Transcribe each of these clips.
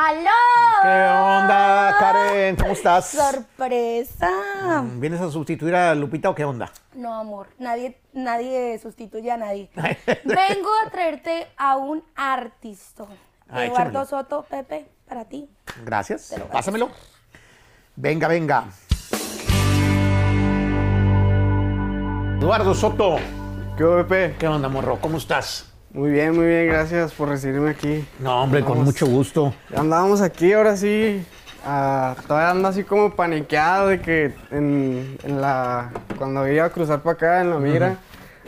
¡Aló! ¿Qué onda, Karen? ¿Cómo estás? ¡Sorpresa! ¿Vienes a sustituir a Lupita o qué onda? No, amor, nadie, nadie sustituye a nadie. Vengo a traerte a un artista. Ah, Eduardo échamelo. Soto, Pepe, para ti. Gracias. Te lo Pásamelo. Venga, venga. Eduardo Soto. ¿Qué hubo, Pepe? ¿Qué onda, morro? ¿Cómo estás? Muy bien, muy bien, gracias por recibirme aquí. No, hombre, con mucho gusto. Andábamos aquí, ahora sí. ah, todavía ando así como paniqueado de que en, en la. Cuando iba a cruzar para acá en la mira,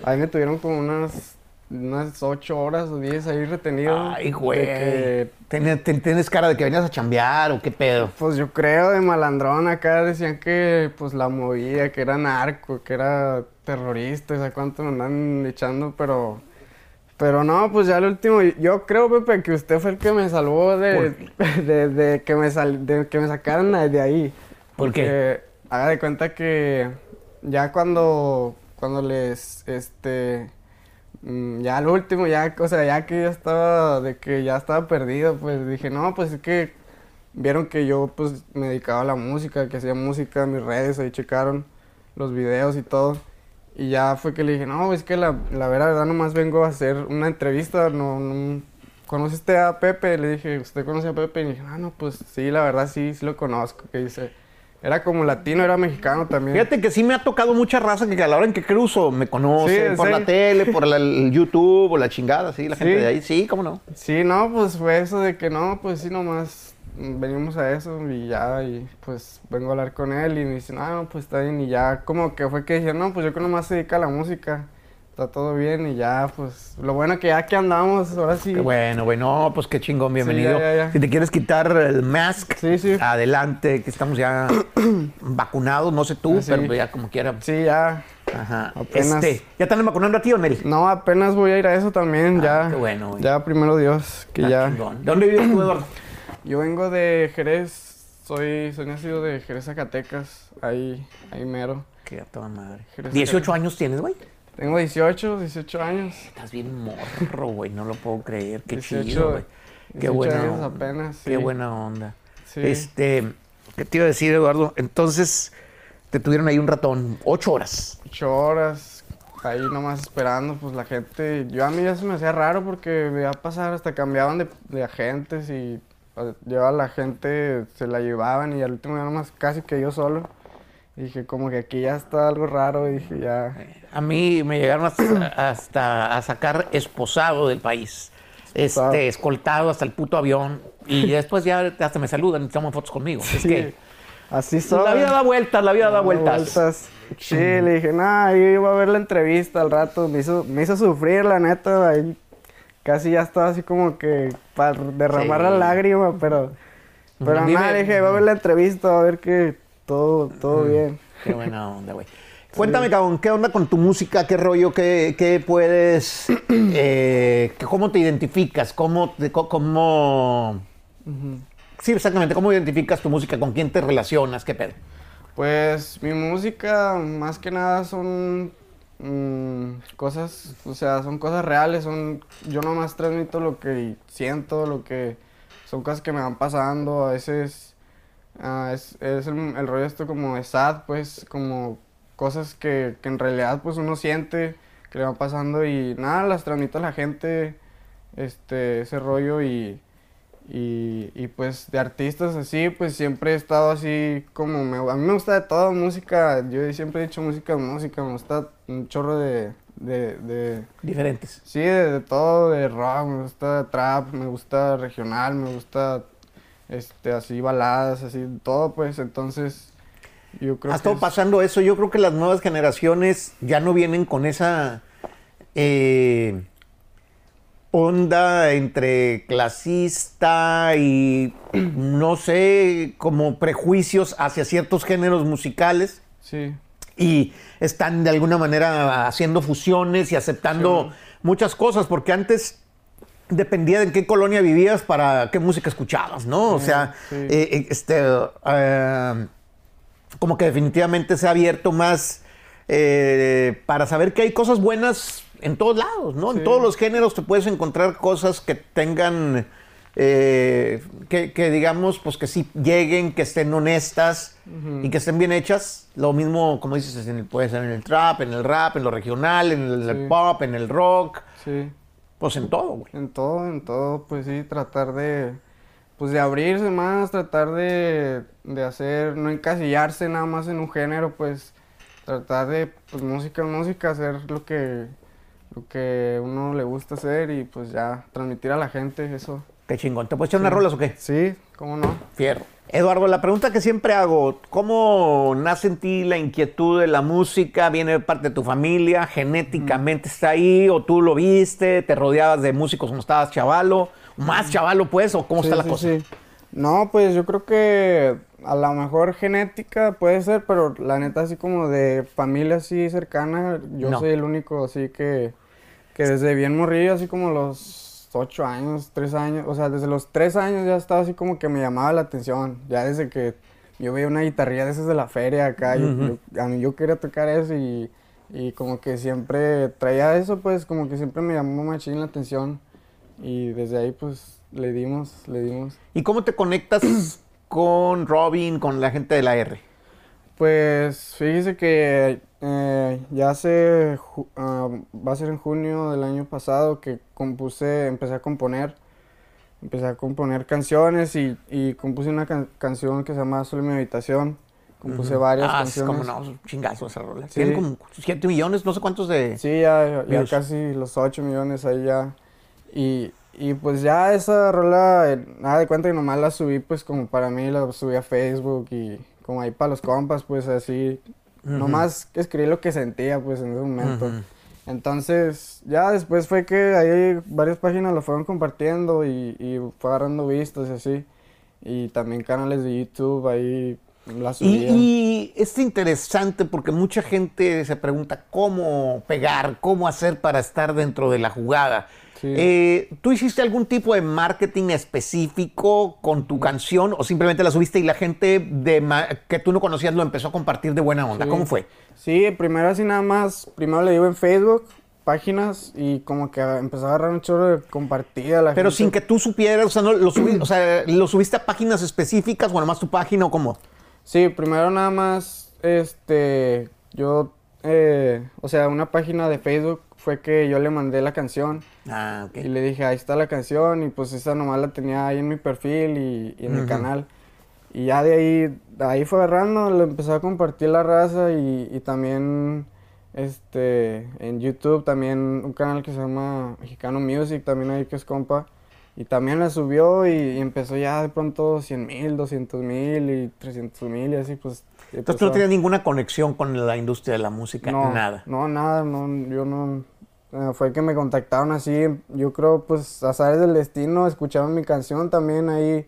ahí me tuvieron como unas. Unas ocho horas o diez ahí retenido. Ay, güey. que, ¿Tienes, ten- tienes cara de que venías a chambear o qué pedo? pues yo creo de malandrón acá decían que pues la movía, que era narco, que era terrorista, o sea, cuánto me andan echando, pero pero no, pues ya el último, yo creo Pepe que usted fue el que me salvó de, de, de que me sal, de que me sacaran de ahí. ¿Por qué? Porque haga de cuenta que ya cuando cuando les este mm, ya al último, ya, o sea, ya que ya estaba, de que ya estaba perdido, pues dije, no, pues es que vieron que yo pues me dedicaba a la música, que hacía música en mis redes, ahí checaron los videos y todo. Y ya fue que le dije, no, es que la, la verdad nomás vengo a hacer una entrevista, no, no ¿conoce usted a Pepe? Le dije, ¿usted conoce a Pepe? Y dije, ah, no, pues sí, la verdad sí, sí lo conozco, que dice, era como latino, era mexicano también. Fíjate que sí me ha tocado mucha raza que a la hora en que cruzo me conoce Sí, por sí. la tele, por la- el YouTube o la chingada, sí, la gente de ahí, sí, cómo no. Sí, no, pues fue eso de que no, pues sí, nomás venimos a eso y ya, y pues vengo a hablar con él y me dice, no, no, pues está bien, y ya como que fue que dije, no, pues yo que nomás se dedica a la música, está todo bien, y ya, pues lo bueno que ya que andamos, ahora sí. Qué bueno, bueno, pues qué chingón, bienvenido. ya, ya. Si te quieres quitar el mask, Sí, sí. adelante, que estamos ya vacunados, no sé tú, Ah, pero ya como quiera. Sí, ya. Ajá. Apenas- Este, ¿Ya están vacunando a ti o Nel? No, apenas voy a ir a eso también, Ah, ya. qué bueno, güey. Ya, primero Dios, que Ah, ya. chingón. ¿De dónde vives tú, Eduardo? Yo vengo de Jerez, soy, soy nacido de Jerez, Zacatecas, ahí, ahí mero. Qué a toda madre. Jerez, 18 años tienes, güey. Tengo 18, 18 años. Estás bien morro, güey, no lo puedo creer. Qué 18, chido, güey. Qué 18 buena años onda. apenas, Qué buena onda. Sí. Este, ¿qué te iba a decir, Eduardo? Entonces, te tuvieron ahí un ratón, ocho horas. ocho horas ahí nomás esperando, pues la gente, yo a mí ya se me hacía raro porque veía pasar, hasta cambiaban de, de agentes y llevaba la gente, se la llevaban y al último ya nomás casi que yo solo. Y dije, como que aquí ya está algo raro, y dije, ya. A mí me llegaron hasta, hasta a sacar esposado del país. Esposado. Este, escoltado hasta el puto avión. Y después ya hasta me saludan y toman fotos conmigo. Es que así soy. la vida da vueltas, la vida da Da vueltas. Sí, le dije, nada, yo iba a ver la entrevista al rato, me hizo, me hizo sufrir, la neta, ahí casi ya estaba así como que para derramar Sí. la lágrima, pero, pero Dime- nada, dije, va a ver la entrevista, a ver que todo, todo bien. Qué buena onda, güey. Cuéntame, cabrón, ¿qué onda con tu música? ¿Qué rollo? ¿Qué, qué puedes...? eh, ¿Cómo te identificas? ¿Cómo, te- cómo... Sí, exactamente. ¿Cómo identificas tu música? ¿Con quién te relacionas? ¿Qué pedo? Pues mi música, más que nada, son mm, cosas, o sea, son cosas reales, son, yo nomás transmito lo que siento, lo que, son cosas que me van pasando, a veces ah, es, el, rollo esto como de sad, pues, como cosas que, que en realidad pues uno siente que le van pasando y nada, las transmito a la gente, este, ese rollo y... Y, y, pues de artistas así, pues siempre he estado así como me, a mí me gusta de todo, música, yo siempre he dicho música, música, me gusta un chorro de, de, de Diferentes. sí, de, de todo, de rock, me gusta trap, me gusta regional, me gusta este así baladas, así todo pues, entonces yo creo Ha estado es- pasando eso. Yo creo que las nuevas generaciones ya no vienen con esa eh, onda entre clasista y no sé, como prejuicios hacia ciertos géneros musicales sí, y están de alguna manera haciendo fusiones y aceptando Sí. muchas cosas, porque antes dependía de en qué colonia vivías para qué música escuchabas, ¿no? O sea, sí. eh, eh, este, eh, como que definitivamente se ha abierto más eh, para saber que hay cosas buenas en todos lados, ¿no? En todos los géneros te puedes encontrar cosas que tengan eh, que, que digamos, pues que sí lleguen, que estén honestas y que estén bien hechas. Lo mismo, como dices, en el- puede ser en el trap, en el rap, en lo regional, en el, Sí. pop, en el rock, Sí. pues en todo, güey. En todo, en todo, pues sí, tratar de, pues de abrirse más, tratar de, de hacer, no encasillarse nada más en un género, pues tratar de, pues música música, hacer lo que, lo que uno le gusta hacer y pues ya transmitir a la gente eso. Qué chingón. ¿Te puedes echar unas rolas o qué? Sí, ¿cómo no? Fierro. Eduardo, la pregunta que siempre hago, ¿cómo nace en ti la inquietud de la música? ¿Viene de parte de tu familia? ¿Genéticamente está ahí? ¿O tú lo viste? ¿Te rodeabas de músicos cuando estabas chavalo? ¿Más chavalo, pues? ¿O cómo Sí, está la sí, cosa? sí. No, pues yo creo que a lo mejor genética puede ser, pero la neta así como de familia así cercana, yo No. soy el único así que, que desde bien morrillo, así como los ocho años, tres años, o sea, desde los tres años ya estaba así como que me llamaba la atención, ya desde que yo veía una guitarrilla de esas de la feria acá, yo- yo- a mí yo quería tocar eso y, y como que siempre traía eso, pues como que siempre me llamó machín la atención y desde ahí pues le dimos, le dimos. ¿Y cómo te conectas con Robin, con la gente de la R? Pues fíjese que eh, ya hace, ah, va a ser en junio del año pasado que compuse, empecé a componer, empecé a componer canciones y, y compuse una can- canción que se llama Solo mi habitación, compuse varias ah, canciones. como no, chingazo esa rola. Sí. Tienen como 7 millones, no sé cuántos de... Sí, ya, ya casi los 8 millones ahí ya. Y, y pues ya esa rola, eh, nada de cuenta que nomás la subí pues como para mí, la subí a Facebook y como ahí para los compas, pues así. Nomás escribí lo que sentía pues en ese momento. Entonces, ya después fue que ahí varias páginas lo fueron compartiendo y, y fue agarrando vistas y así. Y también canales de YouTube ahí la Y, y es interesante porque mucha gente se pregunta cómo pegar, cómo hacer para estar dentro de la jugada. Sí. Eh, ¿Tú hiciste algún tipo de marketing específico con tu canción o simplemente la subiste y la gente de que tú no conocías lo empezó a compartir de buena onda? Sí. ¿Cómo fue? Sí, primero así nada más, primero le digo en Facebook, páginas, y como que empezó a agarrar un chorro de compartida la Pero gente. sin que tú supieras, o sea, no, lo, subí- o sea, ¿lo subiste a páginas específicas o nomás tu página o cómo? Sí, primero nada más, este, yo, eh, o sea, una página de Facebook fue que yo le mandé la canción Ah, ok. y le dije, ahí está la canción, y pues esa nomás la tenía ahí en mi perfil y, y en el canal. Y ya de ahí, de ahí fue agarrando, le empezó a compartir la raza y, y también, este, en YouTube también un canal que se llama Mexicano Music, también ahí que es compa. Y también la subió y, y empezó ya de pronto 100 mil, 200 mil y 300 mil y así pues. Entonces tú no tenías ninguna conexión con la industria de la música, no, nada. No, nada, no, yo no. eh, fue que me contactaron así, yo creo, pues, azares del destino, escucharon mi canción también ahí,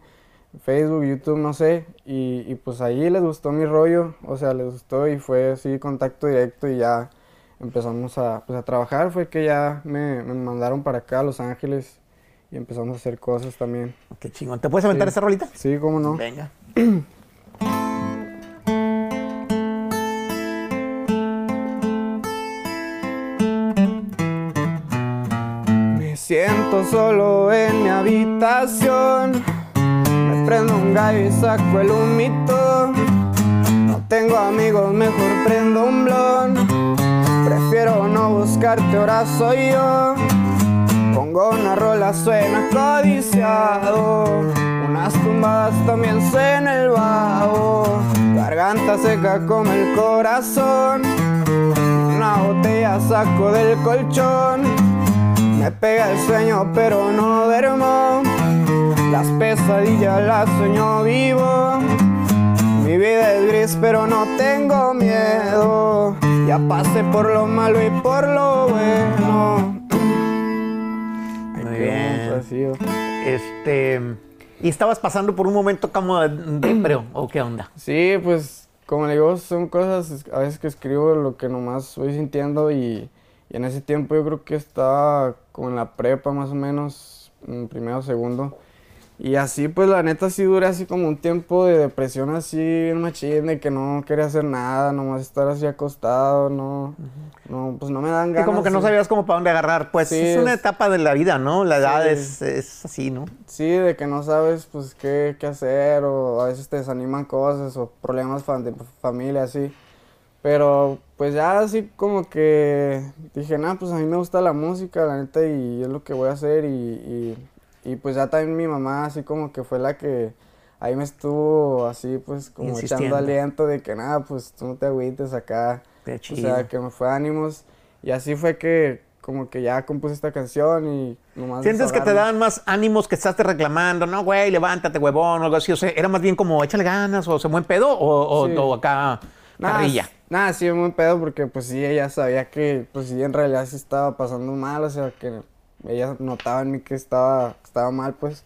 Facebook, YouTube, no sé, y, y pues ahí les gustó mi rollo, o sea, les gustó y fue así contacto directo y ya empezamos a, pues, a trabajar, fue que ya me, me mandaron para acá a Los Ángeles y empezamos a hacer cosas también. Qué chingón. ¿Te puedes aventar Sí. esa rolita? Sí, cómo no. Venga. siento solo en mi habitación. Me prendo un gallo y saco el humito. No tengo amigos, mejor prendo un blon. Prefiero no buscarte, ahora soy yo. Pongo una rola, suena codiciado. Unas tumbadas también suena el bajo. Garganta seca como el corazón. Una botella saco del colchón. Me pega el sueño pero no duermo. Las pesadillas las sueño vivo. Mi vida es gris pero no tengo miedo. Ya pasé por lo malo y por lo bueno. Ay, Muy bien. Este. ¿Y estabas pasando por un momento como de depreo o qué onda? Sí, pues como le digo, son cosas a veces que escribo lo que nomás voy sintiendo y, y en ese tiempo yo creo que estaba como en la prepa más o menos, en primero o segundo. Y así, pues la neta sí duré así como un tiempo de depresión así, bien machín, de que no quería hacer nada, nomás estar así acostado, no, no, pues no me dan ganas. Y como que no sabías cómo para dónde agarrar. Pues Sí, es una etapa de la vida, ¿no? La edad Sí. es, es así, ¿no? Sí, de que no sabes pues qué, qué hacer o a veces te desaniman cosas o problemas de familia, así. Pero pues ya así como que dije, nah, pues a mí me gusta la música, la neta, y es lo que voy a hacer. Y, y, y, pues ya también mi mamá así como que fue la que ahí me estuvo así pues como Insistiendo. echando aliento de que nada, pues tú no te agüites acá. Qué O chido. sea, que me fue ánimos. Y así fue que como que ya compuse esta canción y nomás ¿Sientes que te daban más ánimos que estás te reclamando? No, güey, levántate, huevón, o algo así. O sea, era más bien como échale ganas o se buen pedo o, o- Sí. o acá Nada, carrilla. Nada, sí, muy pedo porque pues sí, ella sabía que pues sí, en realidad sí estaba pasando mal, o sea, que ella notaba en mí que estaba, estaba mal, pues.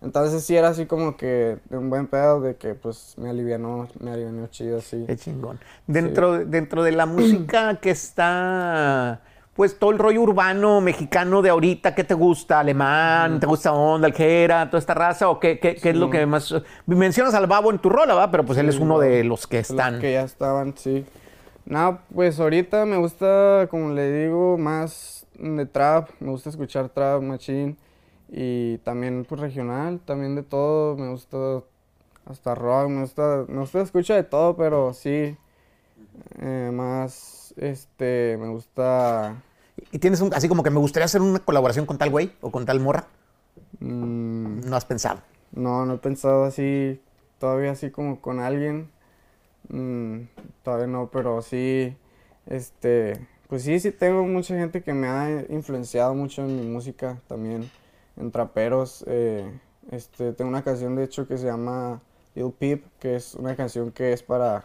Entonces sí era así como que de un buen pedo de que pues me alivianó, me alivianó chido así. Qué chingón. Dentro, dentro de la música que está, pues todo el rollo urbano mexicano de ahorita, ¿qué te gusta? ¿Alemán? ¿Te gusta onda, aljera, toda esta raza? ¿O qué, qué, qué es lo Sí. que más...? Mencionas al Babo en tu rola, ¿va? Pero pues él es Sí, uno de los que Los están. que ya estaban, sí. No, pues ahorita me gusta, como le digo, más de trap, me gusta escuchar trap, machine, y también pues regional, también de todo, me gusta hasta rock, me gusta, me gusta escuchar de todo, pero sí, eh, más, este, me gusta, ¿Y tienes un, así como que me gustaría hacer una colaboración con tal güey o con tal morra? mm, No has pensado. no, no he pensado así, todavía así como con alguien, mm, todavía no, pero sí, este, pues sí, sí tengo mucha gente que me ha influenciado mucho en mi música también, en traperos, eh, este, tengo una canción de hecho que se llama Lil Peep, que es una canción que es para,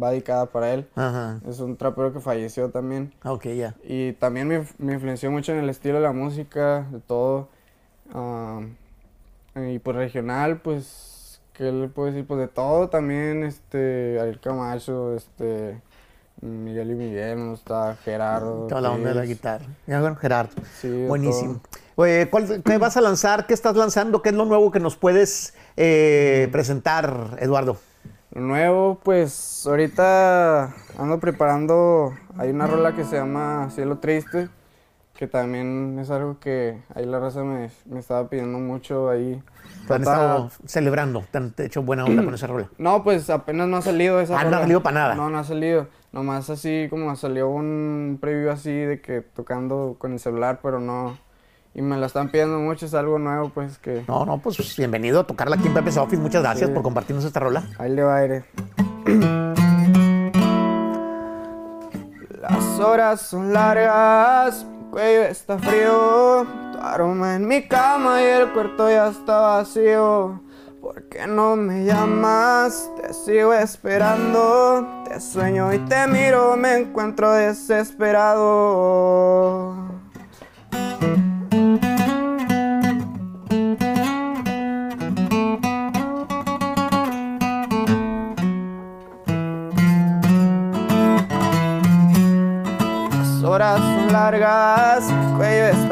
va dedicada para él, Ajá. es un trapero que falleció también. Ok, ya. Y también me, me influenció mucho en el estilo de la música, de todo. Am, y pues regional, pues, ¿qué le puedo decir? Pues de todo también, este, Ariel Camacho, este, Miguel y Miguel, gusta Gerardo. Toda la onda de la guitarra. Ya, bueno, Gerardo. Sí, Buenísimo. Oye, ¿cuál- ¿qué vas a lanzar? ¿Qué estás lanzando? ¿Qué es lo nuevo que nos puedes eh, presentar, Eduardo? Lo nuevo, pues, ahorita ando preparando, hay una rola que se llama Cielo Triste, que también es algo que ahí la raza me, me estaba pidiendo mucho ahí. Te estado celebrando, te han hecho buena onda con esa rola. No, pues apenas no ha salido esa Ah, no ha salido pa' nada. No, no ha salido. Nomás así como salió un preview así de que tocando con el celular, pero no. Y me la están pidiendo mucho, es algo nuevo, pues que. No, no, pues bienvenido a tocarla aquí en Pepe's Office. Muchas gracias Sí. por compartirnos esta rola. Ahí le va aire. Las horas son largas, cuello está frío, tu aroma en mi cama y el cuarto ya está vacío. ¿Por qué no me llamas? Te sigo esperando, te sueño y te miro, me encuentro desesperado. Las horas son largas,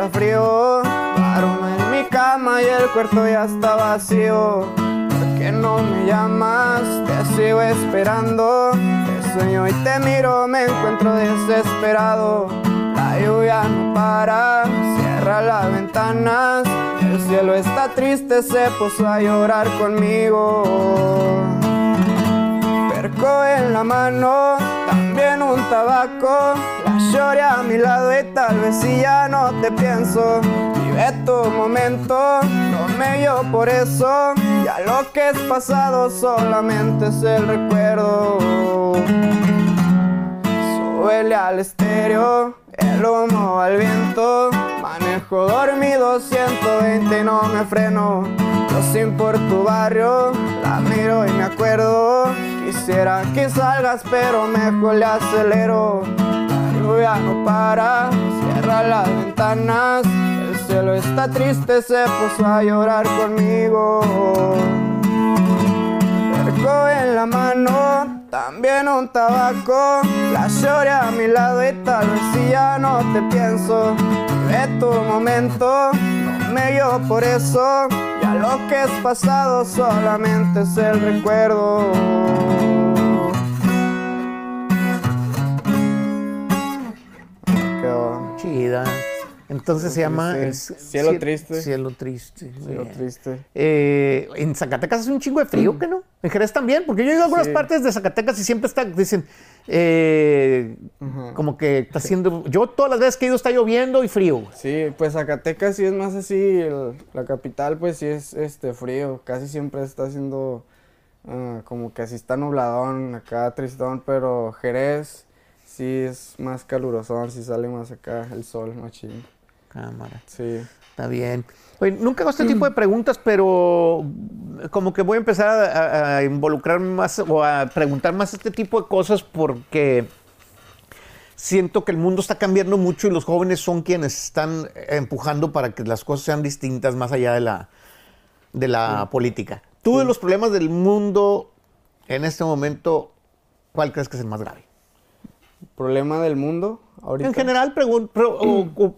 frío, tu aroma en mi cama y el cuarto ya está vacío. ¿Por qué no me llamas? Te sigo esperando, te sueño y te miro, me encuentro desesperado. La lluvia no para, cierra las ventanas, el cielo está triste, se puso a llorar conmigo perco en la mano, también un tabaco. La lloré a mi lado y tal vez si ya no te pienso. Vive tu momento, no me yo por eso. Ya lo que es pasado solamente es el recuerdo. Súbele al estéreo, el humo al viento. Manejo dormido 120 y no me freno. Sin por tu barrio, la miro y me acuerdo. Quisiera que salgas, pero mejor le acelero. La lluvia no para, cierra las ventanas. El cielo está triste, se puso a llorar conmigo perco en la mano, también un tabaco. La lloré a mi lado y tal vez si ya no te pienso. Vive tu momento, no me yo por eso. Ya lo que es pasado solamente es el recuerdo. Entonces se llama el. Cielo Cie- Triste. Cielo triste. Cielo triste. Eh, en Zacatecas hace un chingo de frío, ¿que no? En Jerez también, porque yo he ido a algunas Sí. partes de Zacatecas y siempre está, dicen, eh, como que está haciendo. Yo todas las veces que he ido está lloviendo y frío. Sí, pues Zacatecas sí es más así, el- la capital pues sí es este frío, casi siempre está haciendo ah, como que así está nubladón, acá tristón, pero Jerez sí es más calurosón, sí sale más acá el sol, machín. Cámara. Sí. Está bien. Oye, nunca hago este tipo de preguntas, pero como que voy a empezar a, a involucrar más o a preguntar más este tipo de cosas porque siento que el mundo está cambiando mucho y los jóvenes son quienes están empujando para que las cosas sean distintas más allá de la, de la política. Tú de los problemas del mundo en este momento, ¿cuál crees que es el más grave? Problema del mundo ahorita. En general, pregun- pro- o- o-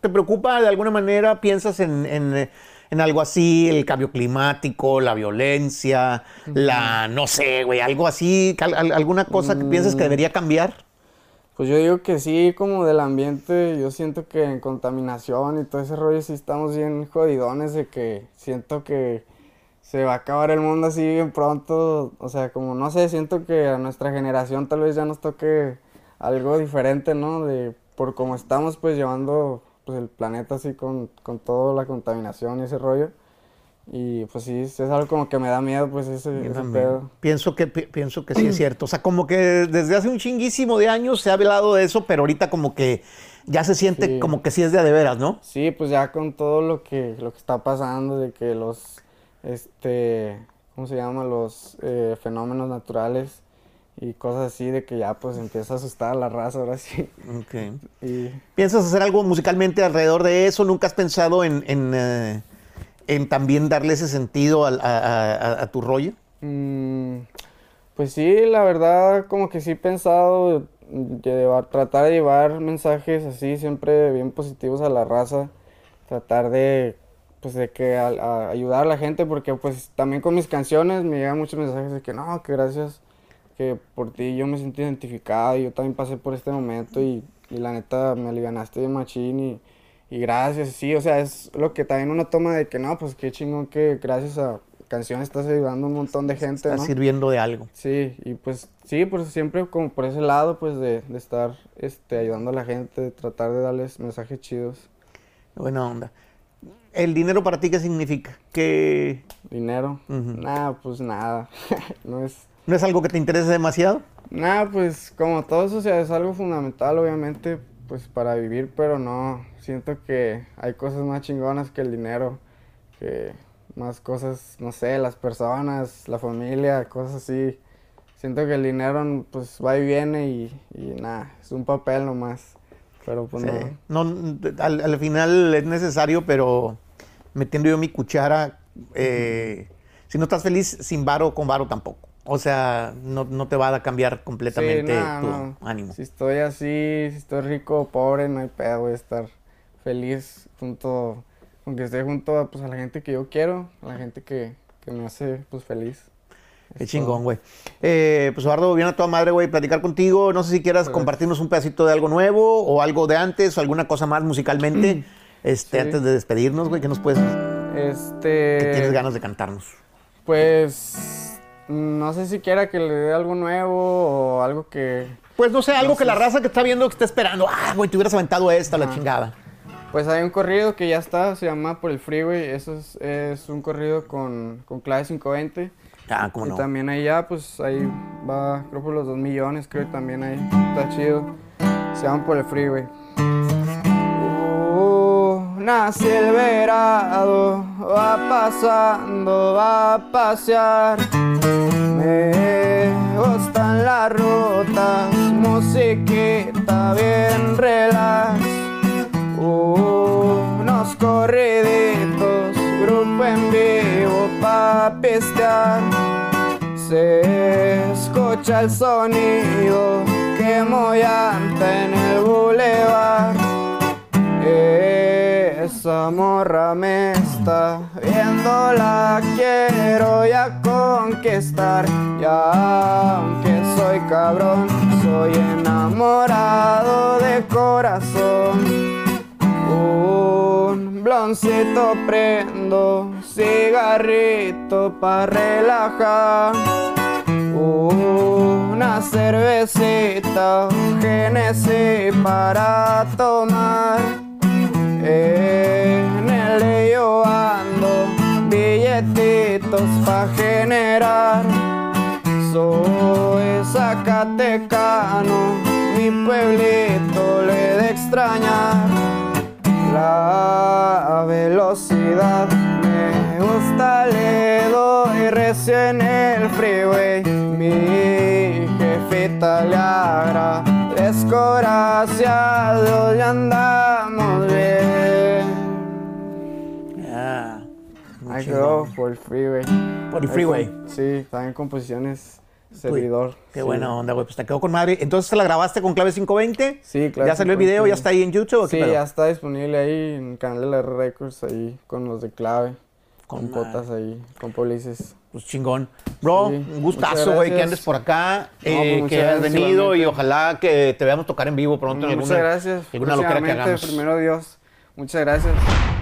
¿te preocupa de alguna manera? ¿Piensas en, en, en algo así, el cambio climático, la violencia, la, no sé, güey, algo así, al- alguna cosa que piensas que debería cambiar? Pues yo digo que sí, como del ambiente, yo siento que en contaminación y todo ese rollo sí estamos bien jodidones de que siento que se va a acabar el mundo así bien pronto, o sea, como no sé, siento que a nuestra generación tal vez ya nos toque algo diferente, ¿no? De por cómo estamos pues llevando pues el planeta así con, con toda la contaminación y ese rollo. Y pues sí, es algo como que me da miedo pues ese, pedo. Pienso que, pi- pienso que sí es cierto. O sea, como que desde hace un chinguísimo de años se ha hablado de eso, pero ahorita como que ya se siente Sí. como que sí es de a de veras, ¿no? Sí, pues ya con todo lo que, lo que está pasando, de que los, este, ¿cómo se llama? Los eh, fenómenos naturales y cosas así, de que ya pues empieza a asustar a la raza ahora sí. Ok. Y ¿Piensas hacer algo musicalmente alrededor de eso? ¿Nunca has pensado en, en, eh, en también darle ese sentido a, a- a- a tu rollo? mm, pues sí, la verdad, como que sí he pensado llevar, tratar de llevar mensajes así, siempre bien positivos a la raza, tratar de, pues de que ayudar a la gente, porque pues también con mis canciones me llegan muchos mensajes de que no, que gracias, que por ti yo me siento identificado, y yo también pasé por este momento y, y la neta me alivianaste de machín y, y gracias, sí, o sea, es lo que también uno toma de que no, pues qué chingón que gracias a canciones estás ayudando a un montón de gente, Está ¿no? sirviendo de algo. Sí, y pues sí, pues siempre como por ese lado, pues de, de estar este, ayudando a la gente, de tratar de darles mensajes chidos. Buena onda. ¿El dinero para ti qué significa? ¿Que Dinero, Ujú. nada, pues nada, no es... no es algo que te interese demasiado? Nada, pues como todo sea, es algo fundamental, obviamente, pues para vivir, pero no, siento que hay cosas más chingonas que el dinero, que más cosas, no sé, las personas, la familia, cosas así. Siento que el dinero, pues va y viene y, y nada, es un papel nomás, pero pues Sí. no. No, al, al final es necesario, pero metiendo yo mi cuchara, eh, si no estás feliz sin varo, con varo tampoco. O sea, no, no te va a cambiar completamente Sí, no, tu no. ánimo. Si estoy así, si estoy rico o pobre, no hay pedo, voy a estar feliz junto, con que esté junto a, pues, a la gente que yo quiero, a la gente que, que me hace pues feliz. Qué Es chingón, güey. Eh, pues Eduardo, viene a toda madre, güey, platicar contigo. No sé si quieras Pues- compartirnos un pedacito de algo nuevo o algo de antes o alguna cosa más musicalmente. Este, Sí. antes de despedirnos, güey, ¿qué nos puedes, Este. que tienes ganas de cantarnos? Pues. No sé si quiera que le dé algo nuevo o algo que. Pues no sé, algo que la raza que está viendo que está esperando. Ah, güey, te hubieras aventado esta, la chingada. Pues hay un corrido que ya está, se llama Por el Freeway. Eso es, es un corrido con, con clave 520. Ah, cómo y no. también ahí ya, pues ahí va, creo por los 2 millones, creo que también ahí está chido. Se llama por el freeway. El verano, va pasando, va a pasear. Me gustan las rutas, musiquita bien relax. Unos corriditos, grupo en vivo pa' pistear. Se escucha el sonido que mollanta en el bulevar. Esa morra me está viendo, la quiero ya conquistar. Ya aunque soy cabrón, soy enamorado de corazón. Un bloncito prendo, cigarrito para relajar. Una cervecita, Genesis para tomar. En el yo ando, billetitos pa' generar. Soy Zacatecano, mi pueblito le de extrañar. La velocidad me gusta, le doy recio en el freeway. Mi jefita le agradezco, gracias a Dios ya andamos I go for el freeway. Por el freeway. con- Sí, también composiciones, Uy, servidor. Qué sí. buena onda, güey. Pues te quedó con madre. Entonces la grabaste con clave 520. Sí, claro. ¿Ya salió el video? ¿Ya está ahí en YouTube? o qué Sí, pedo? ya está disponible ahí en el canal de la Records, ahí con los de clave. Con potas ahí, con polices. Pues chingón. Bro, Sí, un muchas gustazo, güey, que andes por acá, pues, eh, muchas que hayas venido y ojalá que te veamos tocar en vivo pronto en Muchas alguna, gracias. alguna loquera que hagamos. Primero Dios. Muchas gracias.